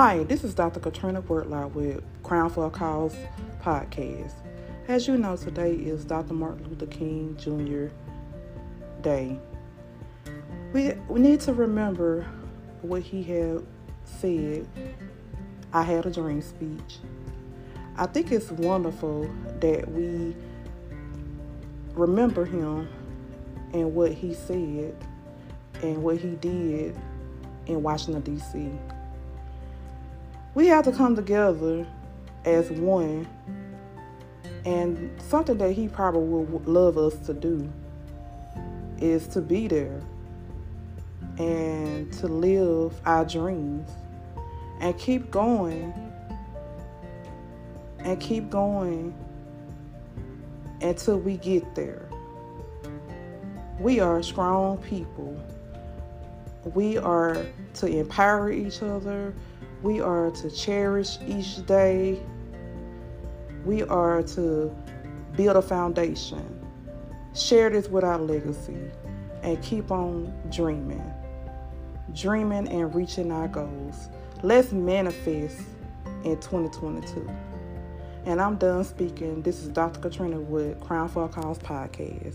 Hi, this is Dr. Katrina Wortlaw with Crown for a Cause podcast. As you know, today is Dr. Martin Luther King Jr. Day. We, we need to remember what he had said. I had a dream speech. I think it's wonderful that we remember him and what he said and what he did in Washington, D.C. We have to come together as one, and something that he probably would love us to do is to be there and to live our dreams and keep going and keep going until we get there. We are strong people. We are to empower each other. We are to cherish each day. We are to build a foundation. Share this with our legacy and keep on dreaming. Dreaming and reaching our goals. Let's manifest in 2022. And I'm done speaking. This is Dr. Katrina Wood, Crown for a Cause podcast.